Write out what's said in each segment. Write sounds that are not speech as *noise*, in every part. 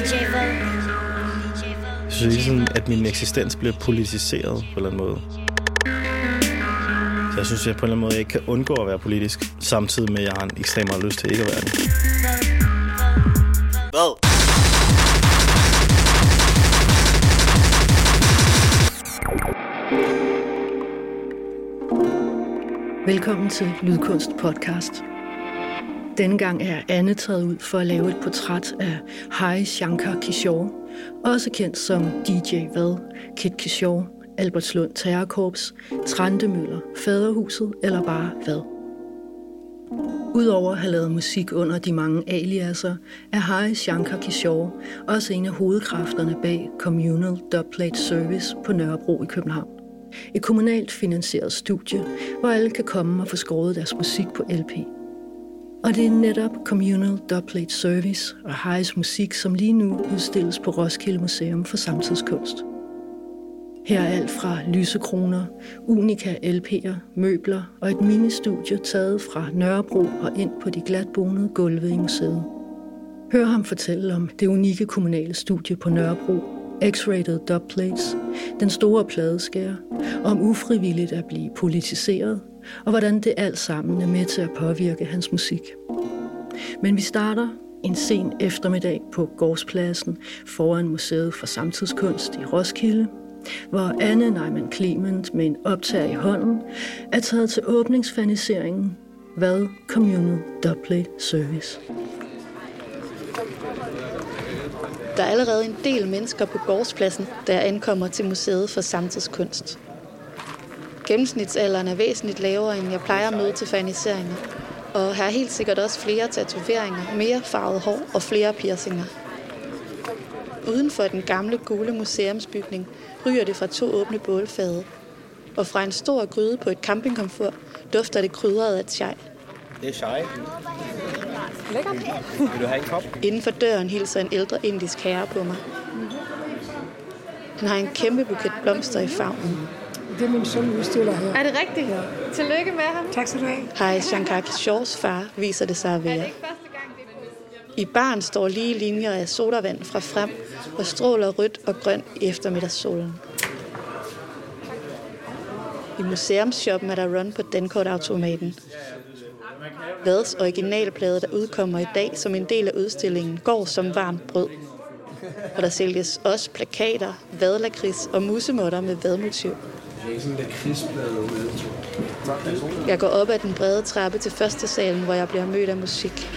Jeg synes ikke sådan, at min eksistens bliver politiseret på en eller anden måde. Så jeg synes, at jeg på en eller anden måde ikke kan undgå at være politisk, samtidig med, at jeg har en ekstrem meget lyst til ikke at være det. Hvad? Velkommen til Lydkunst Podcast. Denne gang er Anne taget ud for at lave et portræt af Hari Shankar Kishore, også kendt som DJ Vad, Kit Kishore, Albertslund Terrorkorps, Trandemøller, Faderhuset eller bare Vad. Udover at have lavet musik under de mange aliaser, er Hari Shankar Kishore også en af hovedkræfterne bag Communal Dubplate Service på Nørrebro i København. Et kommunalt finansieret studie, hvor alle kan komme og få skåret deres musik på LP. Og det er netop Communal Doublet Service og Haris musik, som lige nu udstilles på Roskilde Museum for Samtidskunst. Her er alt fra lysekroner, unika LP'er, møbler og et ministudie taget fra Nørrebro og ind på de glatbonede gulve i museet. Hør ham fortælle om det unikke kommunale studie på Nørrebro, X-rated dubplates, den store pladeskærer, om ufrivilligt at blive politiseret, og hvordan det alt sammen er med til at påvirke hans musik. Men vi starter en sen eftermiddag på gårdspladsen foran Museet for Samtidskunst i Roskilde, hvor Anne Neumann Clement med en optag i hånden er taget til åbningsfaniseringen Hvad Communal Doublet Service. Der er allerede en del mennesker på gårdspladsen, der ankommer til Museet for Samtidskunst. Gennemsnitsalderen er væsentligt lavere, end jeg plejer at møde til faniseringer. Og her er helt sikkert også flere tatoveringer, mere farvet hår og flere piercinger. Uden for den gamle gule museumsbygning ryger det fra to åbne bålfade. Og fra en stor gryde på et campingkomfur dufter det krydret af chai. Det er chai. Lækkert. Vil du have en kop? Inden for døren hilser en ældre indisk herre på mig. Han har en kæmpe buket blomster i favnen. Det er min søn udstiller her. Er det rigtigt? Ja. Tillykke med ham. Tak skal du have. Hej, Shankar Kishores far viser det sig at være. I baren står lige linjer af sodavand fra frem og stråler rødt og grønt i eftermiddagssolen. I museumsshoppen er der run på dankortautomaten. Vads originalplade, der udkommer i dag som en del af udstillingen, går som varmt brød. Og der sælges også plakater, vadlakris og musemotter med vadmotiv. Det er sådan en lakridsblad ude. Jeg går op ad den brede trappe til første salen, hvor jeg bliver mødt af musik.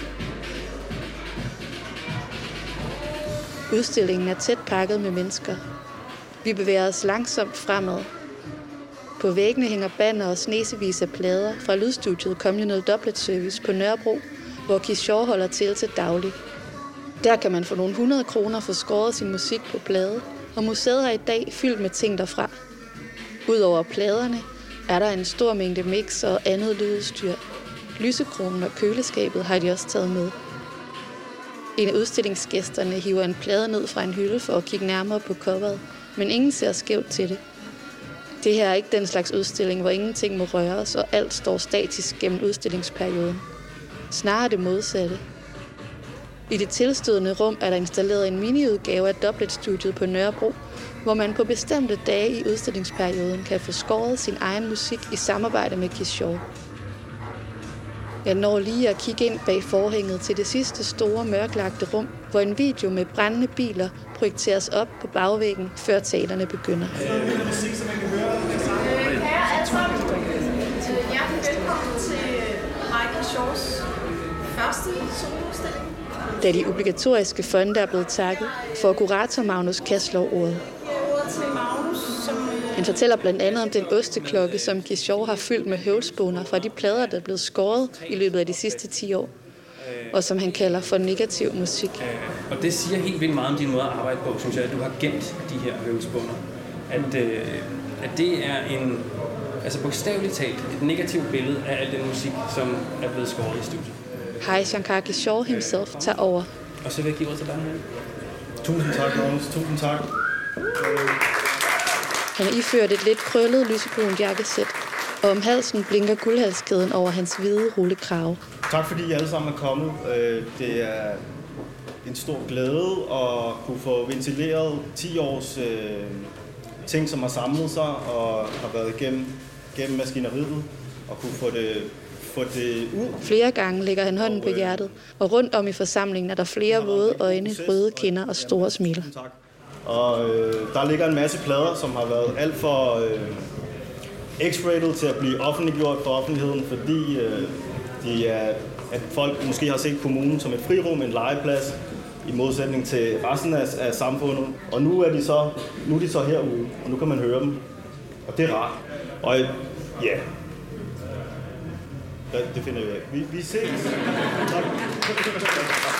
Udstillingen er tæt pakket med mennesker. Vi bevæger os langsomt fremad. På væggene hænger banner og snesevis af plader fra lydstudiet Communal Doublet Service på Nørrebro, hvor Kishore holder til til daglig. Der kan man for nogle 100 kroner få skåret sin musik på plade, og museet er i dag fyldt med ting derfra. Udover pladerne er der en stor mængde mix og andet lydudstyr. Lysekronen og køleskabet har de også taget med. En af udstillingsgæsterne hiver en plade ned fra en hylde for at kigge nærmere på coveret, men ingen ser skævt til det. Det her er ikke den slags udstilling, hvor ingenting må røres, og alt står statisk gennem udstillingsperioden. Snarere det modsatte. I det tilstødende rum er der installeret en miniudgave af Doublet-studiet på Nørrebro, hvor man på bestemte dage i udstillingsperioden kan få skåret sin egen musik i samarbejde med Kishore. Jeg når lige at kigge ind bag forhænget til det sidste store mørklagte rum, hvor en video med brændende biler projekteres op på bagvæggen, før talerne begynder. første soloudstilling. Da de obligatoriske fonde er blevet takket, får kurator Magnus Kaslov ordet. Til Magnus, som Han fortæller blandt andet om den osteklokke, som Kishore har fyldt med høvlspåner fra de plader, der er blevet skåret i løbet af de sidste 10 år, og som han kalder for negativ musik. Og det siger helt vildt meget om din måde at arbejde på, synes jeg, at du har gemt de her høvlspåner. At, øh, at det er en, altså bogstaveligt talt, et negativt billede af al den musik, som er blevet skåret i studiet. Hai Shankar Kishore himself tager over. Og så vil jeg give ordet til dig. Tusind tak, Magnus. Tusind tak. Han er iført et lidt krøllet lysebrunt jakkesæt, og om halsen blinker guldhalskæden over hans hvide rullekrave. Tak fordi I alle sammen er kommet. Øh, Det er en stor glæde at kunne få ventileret 10 års øh, ting, som har samlet sig og har været igennem gennem maskineriet, og kunne få det, få det ud. Flere gange lægger han hånden på hjertet, og rundt om i forsamlingen er der flere våde øjne, røde kinder og store smiler. Og øh, der ligger en masse plader, som har været alt for øh, x-rated til at blive offentliggjort for offentligheden, fordi øh, de er, at folk måske har set kommunen som et frirum, en legeplads, i modsætning til resten af, af samfundet. Og nu er de så, nu er de så herude, og nu kan man høre dem. Og det er rart. Og ja, det finder vi af. Vi, vi ses. Tak.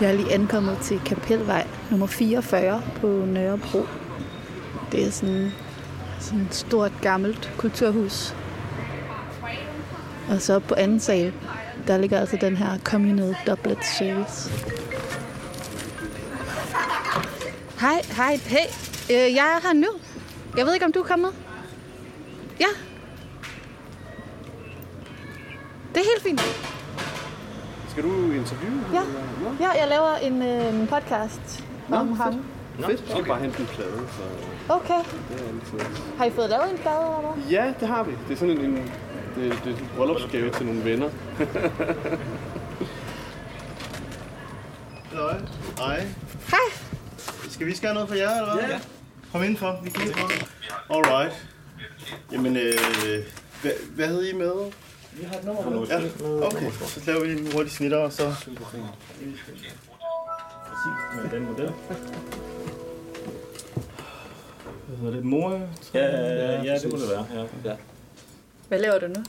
Jeg er lige ankommet til Kapelvej nummer 44 på Nørrebro. Det er sådan, sådan et stort, gammelt kulturhus. Og så på anden sal, der ligger altså den her Communal Doublet Service. Hej, hej, hey. Øh, jeg er her nu. Jeg ved ikke, om du er kommet? Ja. Det er helt fint. Skal du interviewe? Ja, ja jeg laver en øh, podcast Nå, om fedt. ham. Fedt. Jeg skal bare hente en plade, så Okay. det er altid... Har I fået lavet en plade, eller hvad? Ja, det har vi. Det er sådan en, en det, det er en bryllupsgave til nogle venner. Hej. Hej. Skal vi skære noget for jer, eller hvad? Ja. Kom indenfor, vi kan Alright. Jamen, øh, hvad, hvad havde I med? Vi har et nummer. Ja, okay. Så laver vi en hurtig snitter, og så... Præcis, med den model. Hvad hedder det? Mor? Ja, ja, ja, det må det være. Ja. ja. Hvad laver du nu?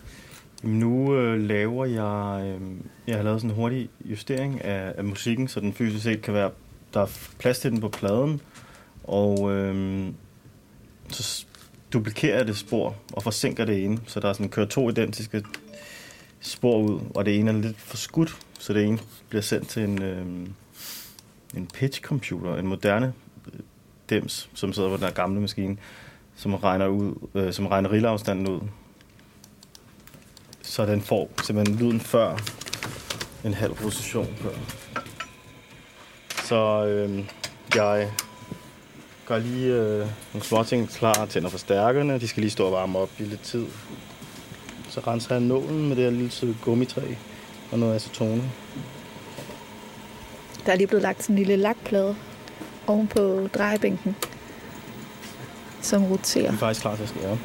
Jamen, Nu øh, laver jeg... Øh, jeg har lavet sådan en hurtig justering af, af musikken, så den fysisk set kan være... Der er plads til den på pladen, og øh, så duplikerer jeg det spor og forsinker det ene, så der er sådan kører to identiske spor ud, og det ene er lidt for skudt, så det ene bliver sendt til en, øh, en pitch computer, en moderne øh, som sidder på den der gamle maskine, som regner ud, øh, som regner rilleafstanden ud, så den får simpelthen lyden før en halv position før. Så øh, jeg gør lige øh, nogle småting klar, tænder forstærkerne, de skal lige stå og varme op i lidt tid. Så renser jeg nålen med det her lille stykke gummitræ og noget acetone. Der er lige blevet lagt sådan en lille lakplade oven på drejebænken, som roterer. er faktisk klar til at skære.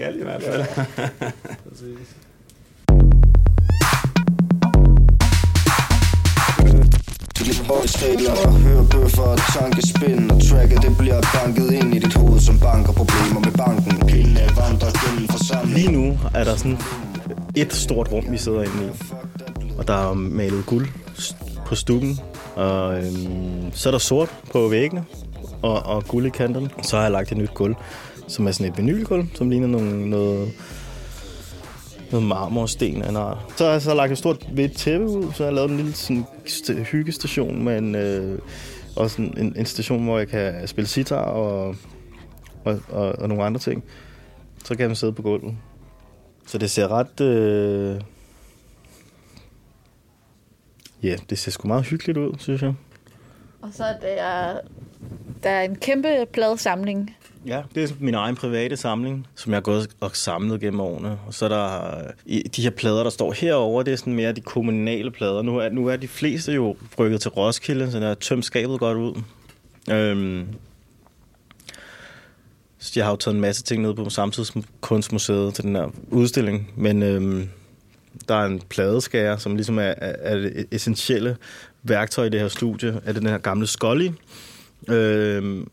Skal i hvert fald. *laughs* Præcis. Lidt højstabler og hører bøffer og tankespind Og tracket det bliver banket ind i dit hoved som banker problemer med banken Pindene vandrer gennem forsamlingen Lige nu er der sådan et stort rum, vi sidder inde i. Og der er malet guld på stukken. Og øhm, så er der sort på væggene og, og guld i kanterne. Så har jeg lagt et nyt gulv, som er sådan et vinylgulv, som ligner nogle, noget, noget marmorsten af en art. Så har jeg så lagt et stort hvidt tæppe ud, så har jeg lavet en lille sådan, hyggestation med en, øh, og sådan en, en station, hvor jeg kan spille sitar og, og, og, og nogle andre ting. Så kan man sidde på gulvet. Så det ser ret... Øh... Ja, det ser sgu meget hyggeligt ud, synes jeg. Og så er der, øh, der er en kæmpe pladesamling. Ja, det er min egen private samling, som jeg har gået og samlet gennem årene. Og så er der øh, de her plader, der står herover, det er sådan mere de kommunale plader. Nu er, nu er de fleste jo rykket til Roskilde, så der er tømt skabet godt ud. Øhm, så jeg har jo taget en masse ting ned på Samtidskunstmuseet til den her udstilling, men øhm, der er en pladeskærer, som ligesom er, er, er det essentielle værktøj i det her studie, er det den her gamle Scully, øhm,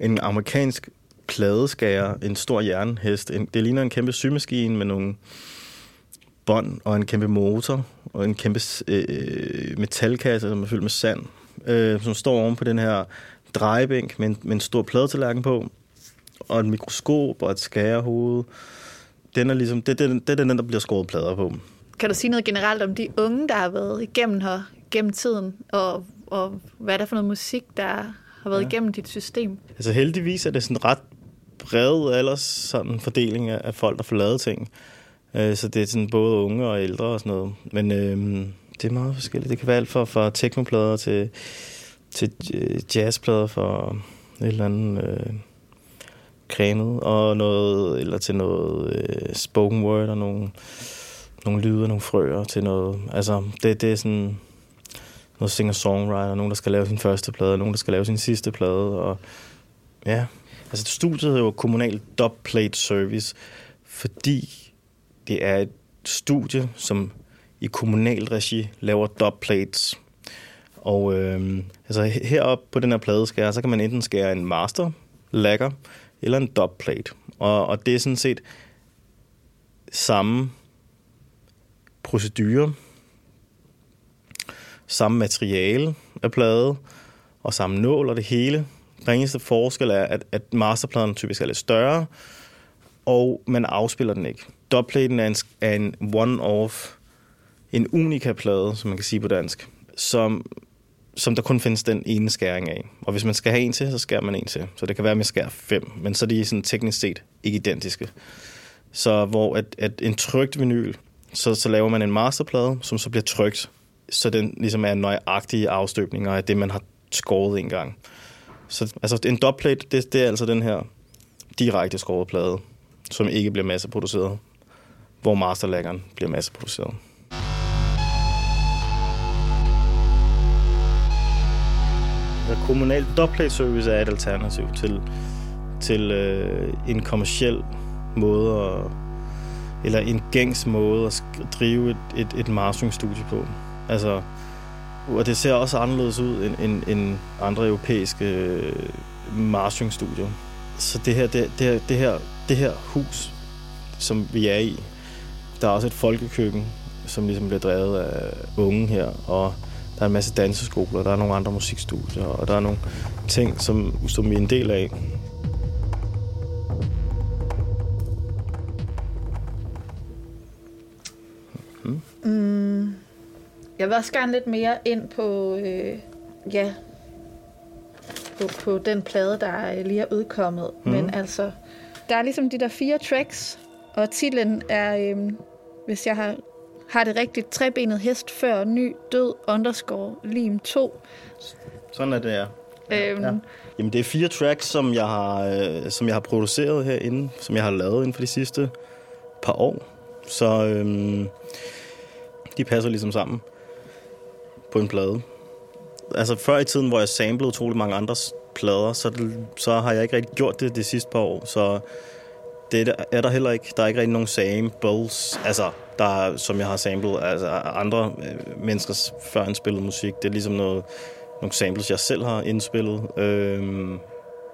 en amerikansk pladeskærer, en stor jernhest. En, det ligner en kæmpe symaskine med nogle bånd og en kæmpe motor og en kæmpe øh, metalkasse, som er fyldt med sand, øh, som står oven på den her drejebænk med en, med en stor pladetallerken på, og et mikroskop og et skærehoved. Den er ligesom, det, det, det er den, der bliver skåret plader på. Kan du sige noget generelt om de unge, der har været igennem her gennem tiden, og, og hvad er der for noget musik, der har været ja. igennem dit system? Altså heldigvis er det sådan ret bred alders sådan fordeling af folk, der får lavet ting. Øh, så det er sådan både unge og ældre og sådan noget. Men øh, det er meget forskelligt. Det kan være alt fra, fra teknoplader til, til øh, jazzplader for et eller andet øh, krænet, og noget, eller til noget øh, spoken word og nogle, nogle lyde og nogle frøer til noget. Altså, det, det er sådan noget singer-songwriter, nogen, der skal lave sin første plade, nogen, der skal lave sin sidste plade, og ja. Altså, studiet er jo kommunal dubplate service, fordi det er et studie, som i kommunal regi laver dubplates. Og øh, altså heroppe på den her pladeskærer, så kan man enten skære en master, lagger, eller en dubplate. Og, og det er sådan set samme procedure, samme materiale af plade, og samme nål og det hele. Den eneste forskel er, at, at masterpladen typisk er lidt større, og man afspiller den ikke. Dubplaten er en, er en one-off, en unika plade, som man kan sige på dansk, som, som der kun findes den ene skæring af. Og hvis man skal have en til, så skærer man en til. Så det kan være, at man skærer fem, men så er de sådan teknisk set ikke identiske. Så hvor at, at en trygt vinyl, så, så laver man en masterplade, som så bliver trygt, så den ligesom er nøjagtige afstøbninger af det, man har skåret en gang. Så altså, en dubplate, det, det er altså den her direkte skåret plade, som ikke bliver masseproduceret, hvor masterlæggeren bliver masseproduceret. Der kommunal dubplate service er et alternativ til, til øh, en kommersiel måde at, eller en gængs måde at drive et, et, et masteringstudie på. Altså, og det ser også anderledes ud end, end, end andre europæiske øh. Så det her, det, det, her, det, her, det her hus, som vi er i, der er også et folkekøkken, som ligesom bliver drevet af unge her, og der er en masse danseskoler, der er nogle andre musikstudier, og der er nogle ting, som, som vi er en del af. Vil også gerne lidt mere ind på, øh, ja, på, på den plade, der lige er udkommet. Mm. Men altså, der er ligesom de der fire tracks, og titlen er, øh, hvis jeg har, har det rigtigt, trebenet hest før ny død underscore lim 2. Sådan er det, ja. Øhm, ja. Jamen, det er fire tracks, som jeg har, øh, som jeg har produceret herinde, som jeg har lavet inden for de sidste par år. Så øhm, de passer ligesom sammen på en plade. Altså før i tiden, hvor jeg samplede utrolig mange andres plader, så, det, så har jeg ikke rigtig gjort det de sidste par år. Så det er der heller ikke. Der er ikke rigtig nogen samples, altså, der, som jeg har samlet altså, andre øh, menneskers indspillet musik. Det er ligesom noget, nogle samples, jeg selv har indspillet. Øhm,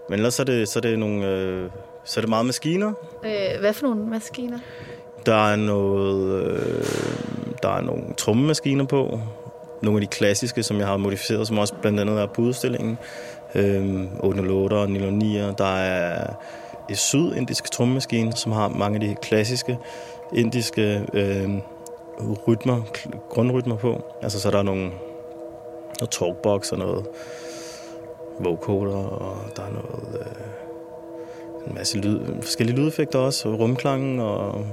men ellers er det, så er det, nogle, øh, så er det meget maskiner. Øh, hvad for nogle maskiner? Der er noget, øh, der er nogle trommemaskiner på. Nogle af de klassiske, som jeg har modificeret, som også blandt andet er på udstillingen. Øhm, 808 og 909. Der er en sydindisk trommemaskine, som har mange af de klassiske indiske øh, rytmer, grundrytmer på. Altså så er der nogle, noget talkbox og noget vocoder, og der er noget, øh, en masse lyd, forskellige lydeffekter også, rumklangen og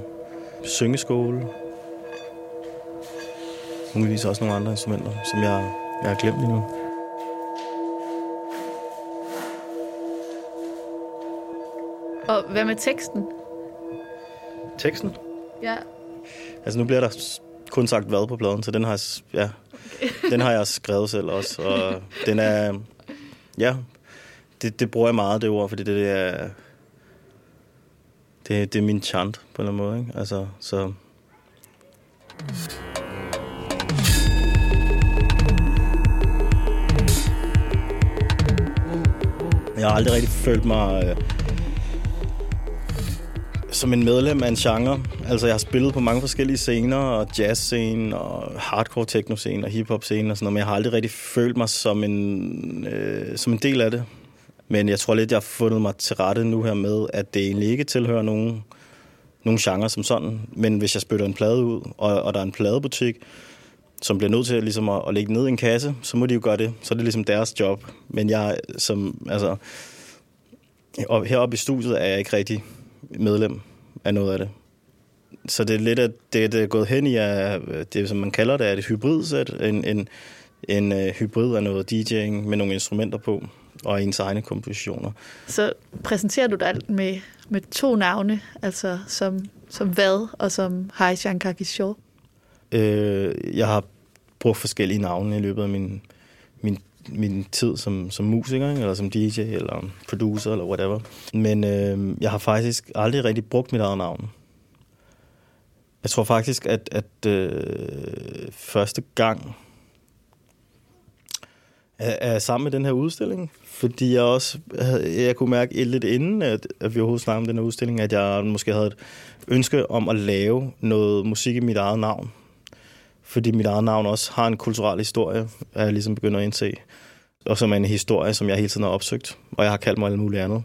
syngeskole. Muligvis også nogle andre instrumenter, som jeg, jeg har glemt lige nu. Og hvad med teksten? Teksten? Ja. Altså nu bliver der kun sagt hvad på pladen, så den har, ja, okay. den har jeg skrevet selv også. Og den er, ja, det, det bruger jeg meget, det ord, fordi det, det er, det, det er min chant på en eller anden måde. Ikke? Altså, så... Jeg har aldrig rigtig følt mig... Øh, som en medlem af en genre. Altså, jeg har spillet på mange forskellige scener, og jazzscene, og hardcore techno-scene, og hip-hop-scene og sådan noget, men jeg har aldrig rigtig følt mig som en, øh, som en del af det. Men jeg tror lidt, jeg har fundet mig til rette nu her med, at det egentlig ikke tilhører nogen, nogen genre som sådan. Men hvis jeg spytter en plade ud, og, og der er en pladebutik, som bliver nødt til ligesom at, at lægge ned i en kasse, så må de jo gøre det. Så er det ligesom deres job. Men jeg som, altså, og heroppe i studiet er jeg ikke rigtig medlem af noget af det. Så det er lidt, at det, det er gået hen i, at det, som man kalder det, er et hybridsæt. En, en, en øh, hybrid af noget DJ'ing med nogle instrumenter på, og ens egne kompositioner. Så præsenterer du dig med, med to navne, altså som, som hvad og som Hai Shankar Kishore? Øh, jeg har brugt forskellige navne i løbet af min, min, min tid som, som musiker, eller som DJ, eller producer, eller whatever. Men øh, jeg har faktisk aldrig rigtig brugt mit eget navn. Jeg tror faktisk, at, at øh, første gang er, er sammen med den her udstilling, fordi jeg også jeg kunne mærke lidt inden, at, at vi overhovedet snakkede om den her udstilling, at jeg måske havde et ønske om at lave noget musik i mit eget navn fordi mit eget navn også har en kulturel historie, er jeg ligesom begynder at indse. Og som er en historie, som jeg hele tiden har opsøgt. Og jeg har kaldt mig alt muligt andet.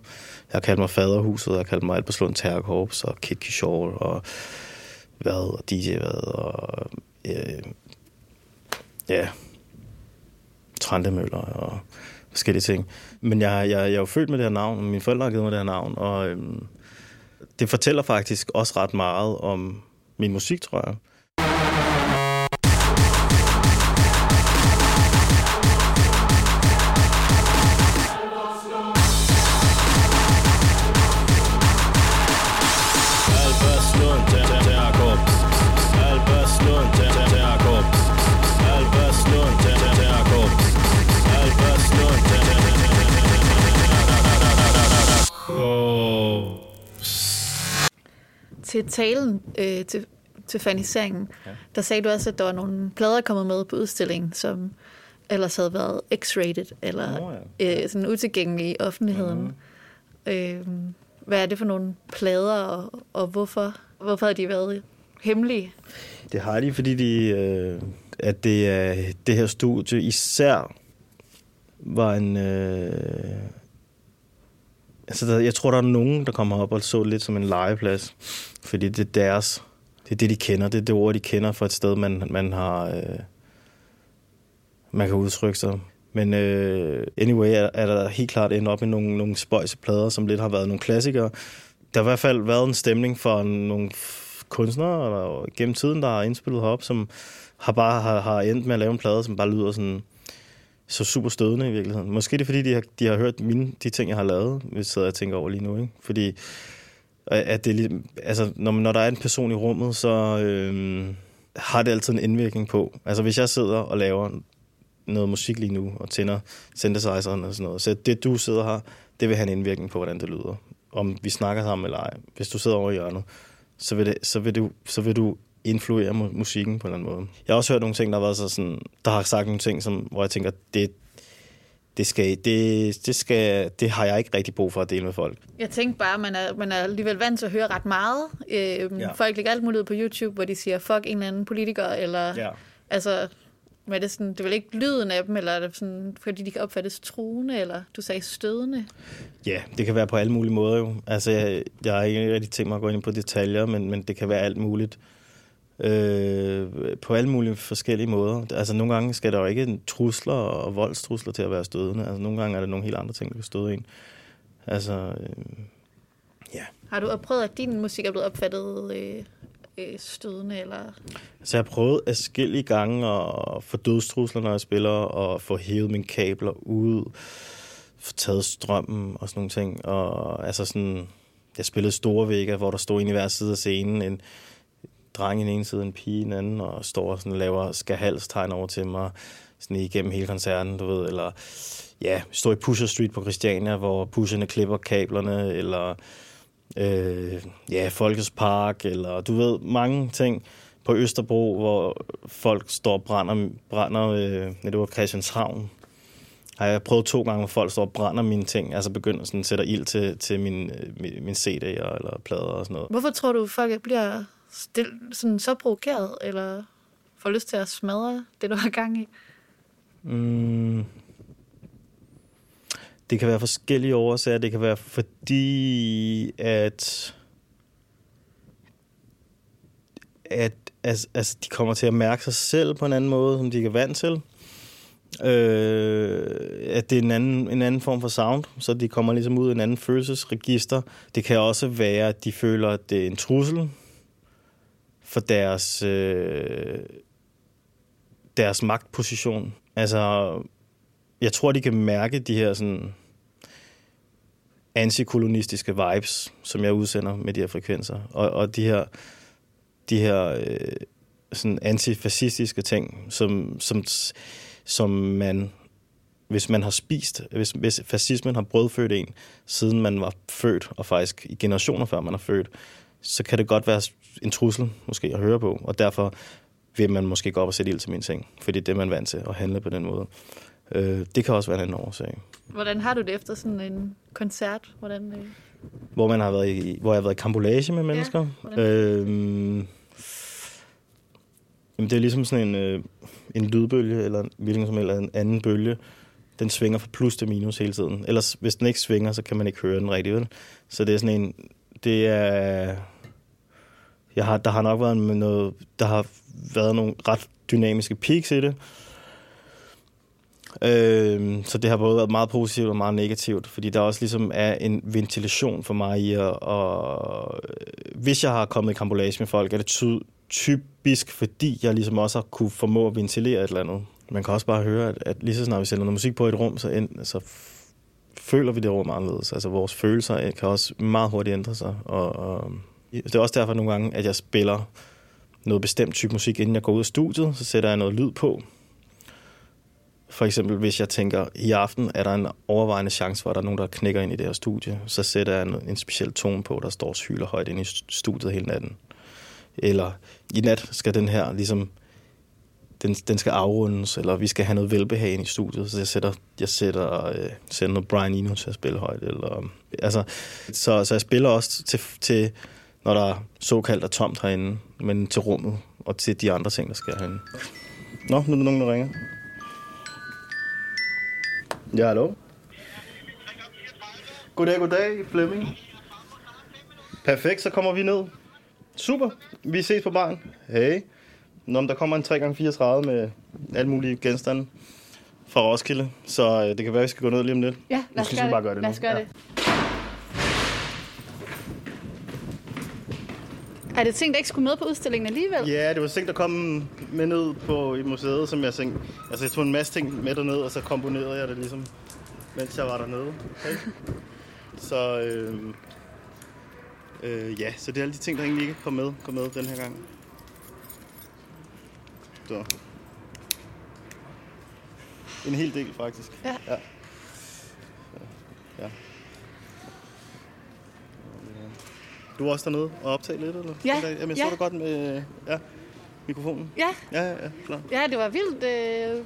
Jeg har kaldt mig Faderhuset, jeg har kaldt mig Alberslund Terrorkorps, og Kid Kishore, og hvad, og DJ hvad, og øh, ja, Trandemøller, og forskellige ting. Men jeg, jeg, jeg er jo født med det her navn, og mine forældre har givet mig det her navn, og øhm, det fortæller faktisk også ret meget om min musik, tror jeg. Til talen øh, til, til faniseringen, ja. der sagde du også, at der var nogle plader kommet med på udstillingen, som ellers havde været x-rated, eller oh, ja. øh, sådan utilgængelige i offentligheden. Mm. Øh, hvad er det for nogle plader, og, og hvorfor, hvorfor har de været hemmelige? Det har de, fordi de, øh, at det, er, det her studie især var en... Øh, altså der, jeg tror, der er nogen, der kommer op og så lidt som en legeplads. Fordi det er deres. Det er det, de kender. Det er det ord, de kender fra et sted, man, man har... Øh, man kan udtrykke sig. Men øh, anyway er, er der helt klart endt op i nogle, nogle spøjseplader, som lidt har været nogle klassikere. Der har i hvert fald været en stemning for nogle kunstnere eller, gennem tiden, der har indspillet herop, som har bare har, har endt med at lave en plade, som bare lyder sådan så super stødende i virkeligheden. Måske det er, fordi de har, de har hørt mine, de ting, jeg har lavet, hvis jeg tænker over lige nu. Ikke? Fordi at det, ligesom, altså, når, når der er en person i rummet, så øh, har det altid en indvirkning på. Altså hvis jeg sidder og laver noget musik lige nu, og tænder synthesizeren og sådan noget, så det du sidder her, det vil have en indvirkning på, hvordan det lyder. Om vi snakker sammen eller ej. Hvis du sidder over i hjørnet, så vil, det, så vil, du, så vil du influere musikken på en eller anden måde. Jeg har også hørt nogle ting, der har været så sådan, der har sagt nogle ting, som, hvor jeg tænker, det, det, skal, det, det, skal, det har jeg ikke rigtig brug for at dele med folk. Jeg tænkte bare, man er, man er alligevel vant til at høre ret meget. Øh, ja. Folk lægger alt muligt på YouTube, hvor de siger, fuck en eller anden politiker, eller... Ja. Altså, men er det, sådan, det er vel ikke lyden af dem, eller er det sådan, fordi de kan opfattes truende, eller du sagde stødende? Ja, det kan være på alle mulige måder jo. Altså, jeg, jeg har ikke rigtig tænkt mig at gå ind på detaljer, men, men det kan være alt muligt øh, på alle mulige forskellige måder. Altså nogle gange skal der jo ikke trusler og voldstrusler til at være stødende. Altså nogle gange er der nogle helt andre ting, der kan støde ind. Altså, øh, ja. Har du prøvet, at din musik er blevet opfattet øh, øh, stødende? Eller? Altså jeg har prøvet forskellige gange at få dødstrusler, når jeg spiller, og få hævet mine kabler ud, få taget strømmen og sådan nogle ting. Og altså sådan, jeg spillede store vægger, hvor der stod en i hver side af scenen, en, dreng i den ene side, en pige i den anden, og står og sådan laver skal over til mig sådan igennem hele koncerten, du ved, eller ja, står i Pusher Street på Christiania, hvor pusherne klipper kablerne, eller øh, ja, Folkets Park, eller du ved, mange ting på Østerbro, hvor folk står og brænder, brænder øh, det var Christianshavn, har jeg prøvet to gange, hvor folk står og brænder mine ting. Altså begynder sådan, sætter ild til, til min, øh, min, min CD'er eller plader og sådan noget. Hvorfor tror du, folk bliver stil, sådan så provokeret, eller får lyst til at smadre det, du har gang i? Mm. Det kan være forskellige årsager. Det kan være fordi, at at altså, altså, de kommer til at mærke sig selv på en anden måde, som de ikke er vant til. Øh, at det er en anden, en anden form for sound, så de kommer ligesom ud i en anden følelsesregister. Det kan også være, at de føler, at det er en trussel for deres, øh, deres magtposition. Altså, jeg tror, de kan mærke de her sådan antikolonistiske vibes, som jeg udsender med de her frekvenser. Og, og de her, de her øh, sådan antifascistiske ting, som, som, som man, hvis man har spist, hvis, hvis fascismen har brødfødt en, siden man var født, og faktisk i generationer før man er født, så kan det godt være en trussel måske at høre på, og derfor vil man måske gå op og sætte ild til min ting, fordi det er man vant til at handle på den måde. Øh, det kan også være en anden årsag. Hvordan har du det efter sådan en koncert? Hvordan, øh... Hvor, man har været i, hvor jeg har været i kambolage med mennesker. Ja, øh, jamen det er ligesom sådan en, øh, en lydbølge, eller hvilken som helst en anden bølge. Den svinger fra plus til minus hele tiden. Ellers, hvis den ikke svinger, så kan man ikke høre den rigtig, vel? Så det er sådan en... Det er... Jeg har, der har nok været noget... Der har været nogle ret dynamiske peaks i det. Øh, så det har både været meget positivt og meget negativt, fordi der også ligesom er en ventilation for mig i at... Og, øh, hvis jeg har kommet i kambolage med folk, er det ty- typisk, fordi jeg ligesom også har kunne formå at ventilere et eller andet. Man kan også bare høre, at, at lige så snart vi sender noget musik på et rum, så, end, så føler vi det rum anderledes. Altså vores følelser kan også meget hurtigt ændre sig. Og, og øh, det er også derfor nogle gange, at jeg spiller noget bestemt type musik, inden jeg går ud af studiet, så sætter jeg noget lyd på, for eksempel, hvis jeg tænker, i aften er der en overvejende chance for, at der er nogen, der knækker ind i det her studie, så sætter jeg en, en speciel tone på, der står hyler højt ind i studiet hele natten. Eller i nat skal den her ligesom, den, den skal afrundes, eller vi skal have noget velbehag ind i studiet, så jeg sætter, jeg sætter, øh, sætter noget Brian Eno til at spille højt. Eller, altså, så, så jeg spiller også til, til, når der er såkaldt er tomt herinde, men til rummet og til de andre ting, der sker herinde. Nå, nu er der nogen, der ringer. Ja, hallo? Goddag, goddag, Flemming. Perfekt, så kommer vi ned. Super, vi ses på barn. Hey. Nå, der kommer en 3x34 med alle mulige genstande fra Roskilde, så øh, det kan være, at vi skal gå ned lige om lidt. Ja, lad os gøre det. Bare gøre det. Lad os gøre ja. det. Er det ting, der ikke skulle med på udstillingen alligevel? Ja, det var ting, der kom med ned på i museet, som jeg tænkte. Altså, jeg tog en masse ting med derned, og så komponerede jeg det ligesom, mens jeg var dernede. Okay? *laughs* Så, øh, øh, ja, så det er alle de ting, der egentlig ikke kom med, kom med den her gang. Så. En hel del, faktisk. Ja. ja. ja. Du var også dernede og optage lidt, eller? Ja. Jamen, jeg ja. så det godt med ja, mikrofonen. Ja. Ja, ja, ja, klar. Ja, det var vildt øh,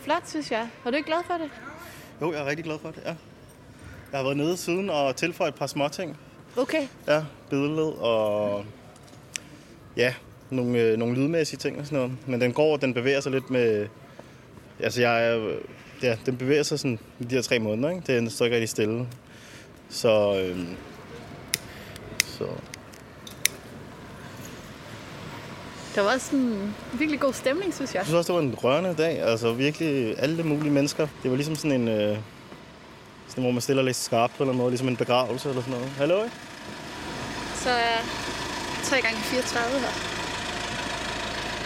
flot, synes jeg. Var du ikke glad for det? Jo, jeg er rigtig glad for det, ja. Jeg har været nede siden og tilføjet et par småting. Okay. Ja, billed og ja, nogle, øh, nogle lydmæssige ting og sådan noget. Men den går, den bevæger sig lidt med... Altså, jeg er, ja, den bevæger sig sådan i de her tre måneder, ikke? Det står ikke rigtig stille. Så, øh, så Der var også en virkelig god stemning, synes jeg. Jeg synes også, det var en rørende dag. Altså virkelig alle mulige mennesker. Det var ligesom sådan en... Øh, sådan, hvor man stiller lidt skarpt på eller noget. Ligesom en begravelse eller sådan noget. Hallo? Så er 3 gange 34 her.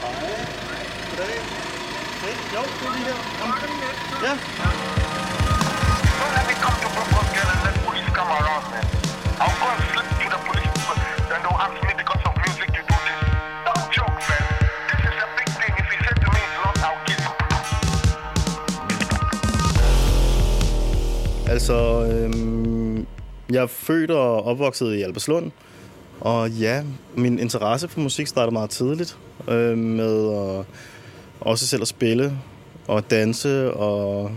Hej. Goddag. Hey, jo, det er lige her. Kom. Ja. Don't let me come to Brooklyn, girl, and let police come around, man. I'll go and flip to the police, but then they'll ask me because of music to do this. No joke, man. This is a big thing. If he said to me it's not, I'll kill him. Altså, øhm, jeg er født og opvokset i Alberslund. Og ja, min interesse for musik startede meget tidligt. Øh, med at, også selv at spille og danse og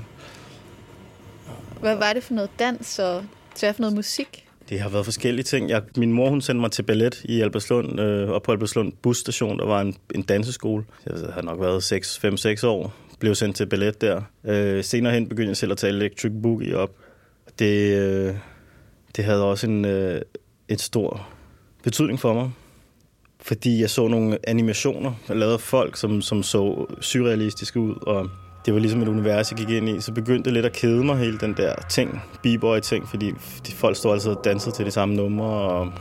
Hvad var det for noget dans, og for noget musik? Det har været forskellige ting. Jeg, min mor hun sendte mig til ballet i Albertslund, øh, op på Albertslund busstation. Der var en, en danseskole. Jeg har nok været 5-6 år. Blev sendt til ballet der. Øh, senere hen begyndte jeg selv at tage Electric Boogie op. Det, øh, det havde også en, øh, et stor betydning for mig. Fordi jeg så nogle animationer, der af folk, som, som så surrealistiske ud. Og det var ligesom et univers, jeg gik ind i. Så begyndte det lidt at kede mig, hele den der ting, b-boy-ting, fordi de folk stod altid og dansede til de samme numre og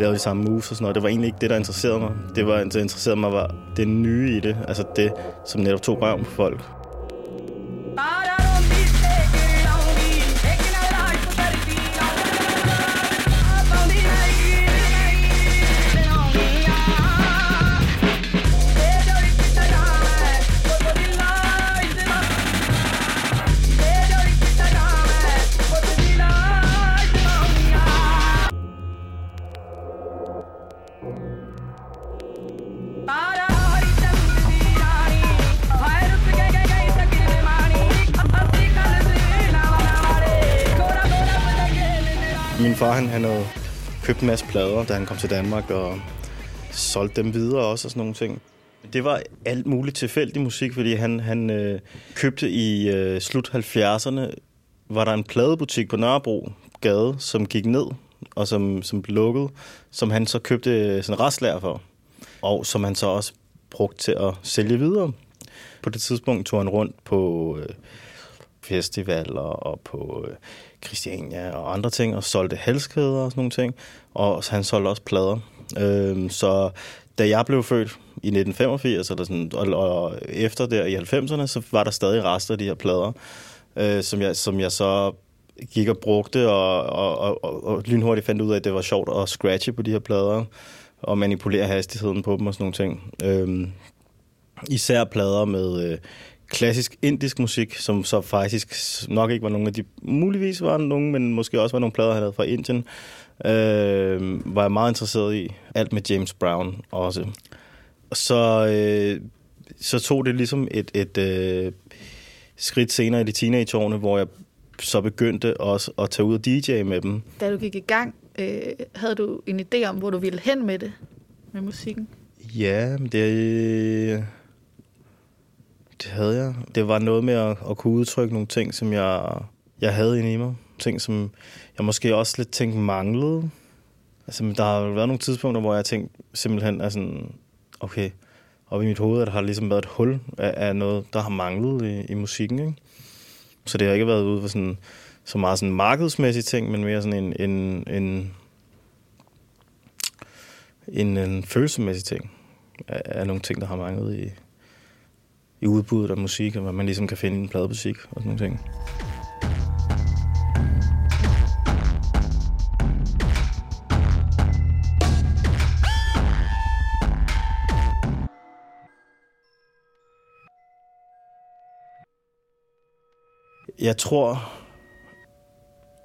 lavede de samme moves og sådan noget. Det var egentlig ikke det, der interesserede mig. Det, var, der interesserede mig, var det nye i det. Altså det, som netop tog røven på folk. Han, han havde købt en masse plader, da han kom til Danmark, og solgte dem videre også og sådan nogle ting. Det var alt muligt tilfældig musik, fordi han, han øh, købte i øh, slut 70'erne, var der en pladebutik på Nørrebro gade, som gik ned, og som, som blev lukket, som han så købte øh, sådan en restlager for, og som han så også brugte til at sælge videre. På det tidspunkt tog han rundt på øh, festivaler og på øh, Christiania og andre ting, og solgte halskæder og sådan nogle ting, og han solgte også plader. Øh, så da jeg blev født i 1985, eller sådan, og, og efter der i 90'erne, så var der stadig rester af de her plader, øh, som, jeg, som jeg så gik og brugte, og, og, og, og, og lynhurtigt fandt ud af, at det var sjovt at scratche på de her plader, og manipulere hastigheden på dem og sådan nogle ting. Øhm, især plader med øh, klassisk indisk musik, som så faktisk nok ikke var nogle af de, muligvis var nogle, men måske også var nogle plader, han havde fra Indien, øh, var jeg meget interesseret i. Alt med James Brown også. Så, øh, så tog det ligesom et, et øh, skridt senere i de teenageårene, hvor jeg så begyndte også at tage ud og DJ med dem. Da du gik i gang, øh, havde du en idé om, hvor du ville hen med det, med musikken? Ja, det, det havde jeg. Det var noget med at, at kunne udtrykke nogle ting, som jeg, jeg havde inde i mig. Ting, som jeg måske også lidt tænkte manglede. Altså, der har været nogle tidspunkter, hvor jeg tænkte simpelthen, altså, okay, op i mit hoved, at der har ligesom været et hul af, af noget, der har manglet i, i musikken. Ikke? Så det har ikke været ude for sådan, så meget sådan markedsmæssige ting, men mere sådan en, en, en, en, en følelsesmæssig ting af, af nogle ting, der har manglet i, i udbuddet af musik, og hvad man ligesom kan finde i en pladebutik og sådan nogle ting. Jeg tror,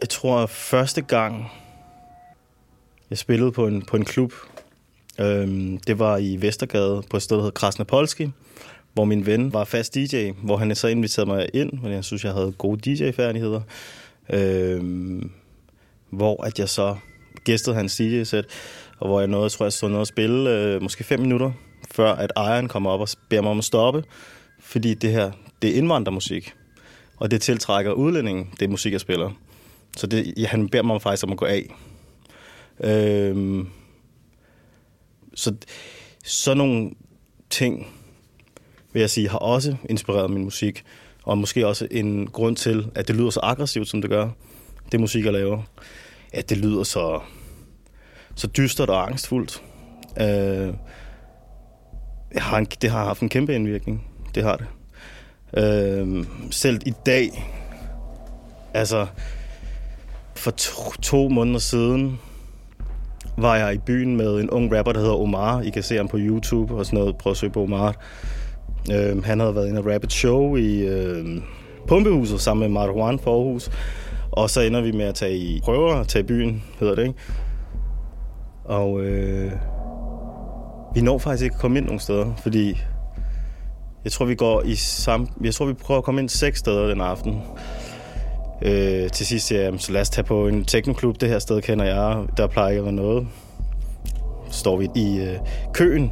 jeg tror første gang, jeg spillede på en, på en klub, øhm, det var i Vestergade på et sted, der hedder Krasnapolski, hvor min ven var fast DJ, hvor han så inviterede mig ind, fordi jeg synes, jeg havde gode DJ-færdigheder. Øh, hvor at jeg så gæstede hans DJ-sæt, og hvor jeg nåede, tror jeg, stod noget at spille øh, måske fem minutter, før at ejeren kommer op og beder mig om at stoppe, fordi det her, det er indvandrermusik, og det tiltrækker udlændingen, det musik, jeg spiller. Så det, ja, han beder mig faktisk om at gå af. Øhm, så sådan nogle ting, vil jeg sige, har også inspireret min musik. Og måske også en grund til, at det lyder så aggressivt, som det gør. Det musik, jeg laver. At det lyder så, så dystert og angstfuldt. Øh, jeg har en, det har haft en kæmpe indvirkning. Det har det. Øh, selv i dag, altså for to, to måneder siden, var jeg i byen med en ung rapper, der hedder Omar. I kan se ham på YouTube og sådan noget. Prøv at søge på Omar. Øh, han havde været inde og Rapid Show i øh, Pumpehuset sammen med Marwan for Aarhus. Og så ender vi med at tage i prøver, at tage i byen, hedder det, ikke? Og øh, vi når faktisk ikke at komme ind nogen steder, fordi jeg tror, vi går i sam... Jeg tror, vi prøver at komme ind seks steder den aften. Øh, til sidst siger jeg, så lad os tage på en teknoklub. Det her sted kender jeg. Der plejer ikke at være noget. Så står vi i øh, køen,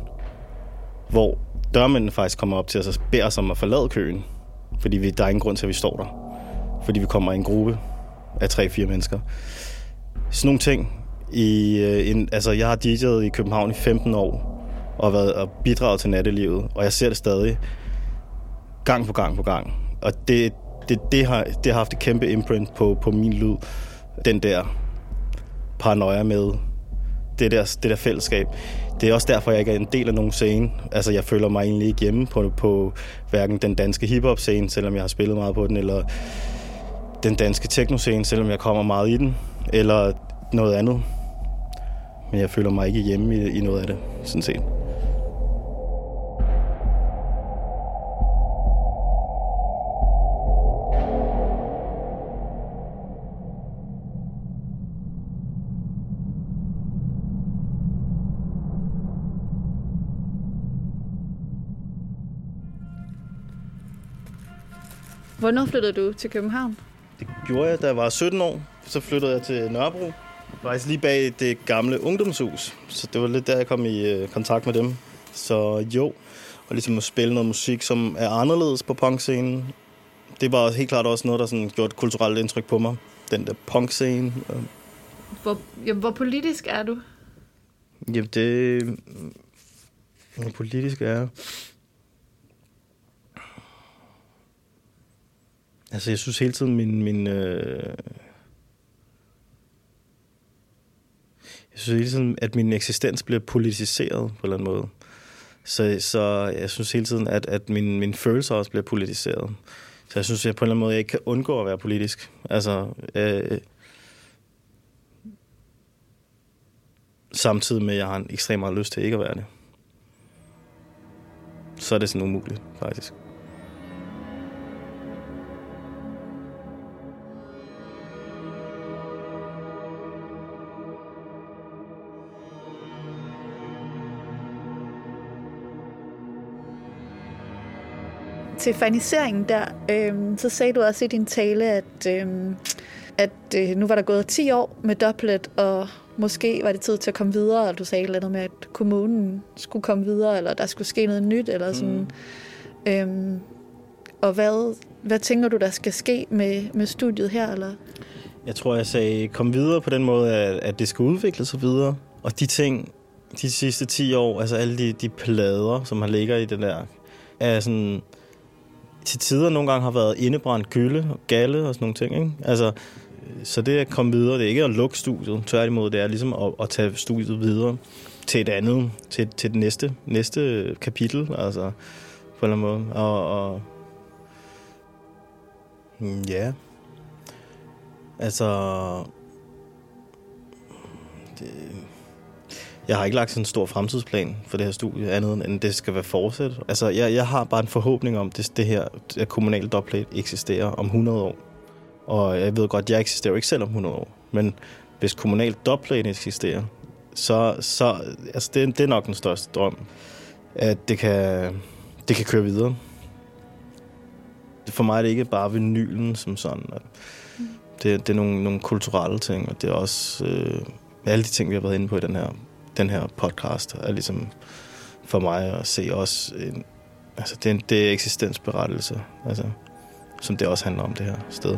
hvor dørmændene faktisk kommer op til os og beder os om at forlade køen. Fordi vi, der er ingen grund til, at vi står der. Fordi vi kommer i en gruppe af tre-fire mennesker. Sådan nogle ting. I, øh, en, altså, jeg har DJ'et i København i 15 år og været og bidraget til nattelivet, og jeg ser det stadig gang på gang på gang. Og det, det, det, har, det har haft et kæmpe imprint på, på min lyd. Den der paranoia med det der, det der fællesskab. Det er også derfor, jeg ikke er en del af nogen scene. Altså, jeg føler mig egentlig ikke hjemme på, på hverken den danske hiphop-scene, selvom jeg har spillet meget på den, eller den danske techno-scene, selvom jeg kommer meget i den, eller noget andet. Men jeg føler mig ikke hjemme i, i noget af det, sådan set. Hvornår flyttede du til København? Det gjorde jeg, da jeg var 17 år. Så flyttede jeg til Nørrebro. Faktisk lige bag det gamle ungdomshus. Så det var lidt der, jeg kom i øh, kontakt med dem. Så jo, og ligesom at spille noget musik, som er anderledes på punkscenen. Det var helt klart også noget, der sådan gjorde et kulturelt indtryk på mig. Den der punkscene. Hvor, jamen, hvor politisk er du? Jamen, det... Hvor politisk er jeg? Altså, jeg synes hele tiden, min... min øh... Jeg synes hele tiden, at min eksistens bliver politiseret på en eller anden måde. Så, så jeg synes hele tiden, at, at min, min følelser også bliver politiseret. Så jeg synes, at jeg på en eller anden måde jeg ikke kan undgå at være politisk. Altså, øh, samtidig med, at jeg har en ekstremt meget lyst til ikke at være det. Så er det sådan umuligt, faktisk. Til faniseringen der, øhm, så sagde du også i din tale, at, øhm, at øh, nu var der gået 10 år med Doublet, og måske var det tid til at komme videre, og du sagde et andet med, at kommunen skulle komme videre, eller der skulle ske noget nyt, eller sådan. Mm. Øhm, og hvad, hvad tænker du, der skal ske med, med studiet her? Eller? Jeg tror, jeg sagde, kom videre på den måde, at, at det skal udvikle sig videre. Og de ting, de sidste 10 år, altså alle de, de plader, som har ligger i den der, er sådan til tider nogle gange har været indebrændt kølle og galle og sådan nogle ting. Ikke? Altså, så det at komme videre, det er ikke at lukke studiet. Tværtimod, det er ligesom at, at tage studiet videre til et andet, til, til det næste, næste kapitel, altså på en eller anden måde. Og, og mm, ja, altså det, jeg har ikke lagt sådan en stor fremtidsplan for det her studie, andet end det skal være fortsat. Altså, jeg, jeg har bare en forhåbning om, at det, det her at kommunal dubplate eksisterer om 100 år. Og jeg ved godt, at jeg eksisterer ikke selv om 100 år. Men hvis kommunal dubplate eksisterer, så, så altså det, det er nok den største drøm, at det kan, det kan køre videre. For mig er det ikke bare vinylen som sådan. Det, det er nogle, nogle kulturelle ting, og det er også øh, alle de ting, vi har været inde på i den her den her podcast er ligesom for mig at se også en, altså det er, en, det er eksistensberettelse, altså, som det også handler om det her sted.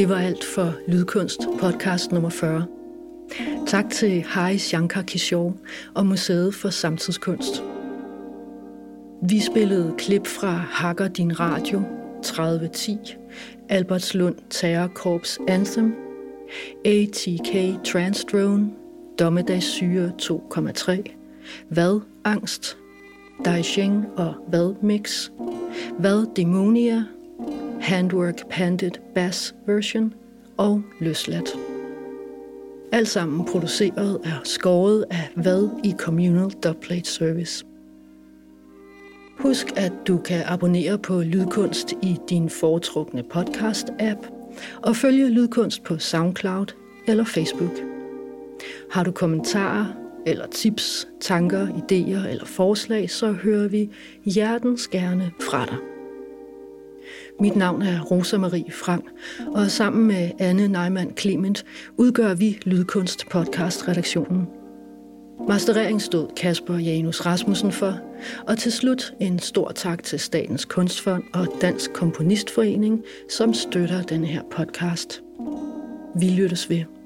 Det var alt for Lydkunst podcast nummer 40. Tak til Hari Shankar Kishore og Museet for Samtidskunst. Vi spillede klip fra Hakker Din Radio 3010, Albertslund Terrorkorps Anthem, ATK Transdrone, Dommedagssyre 2,3, Hvad Angst, Daisheng og Hvad Mix, Hvad Demonia, Handwork Pandit Bass version og Løsladt. Alt sammen produceret og skåret af hvad i Communal Dubplate Service. Husk, at du kan abonnere på Lydkunst i din foretrukne podcast-app og følge Lydkunst på SoundCloud eller Facebook. Har du kommentarer eller tips, tanker, idéer eller forslag, så hører vi hjertens gerne fra dig. Mit navn er Rosa Marie Frank, og sammen med Anne Neumann Clement udgør vi Lydkunst podcast redaktionen. Masterering stod Kasper Janus Rasmussen for, og til slut en stor tak til Statens Kunstfond og Dansk Komponistforening, som støtter den her podcast. Vi lyttes ved.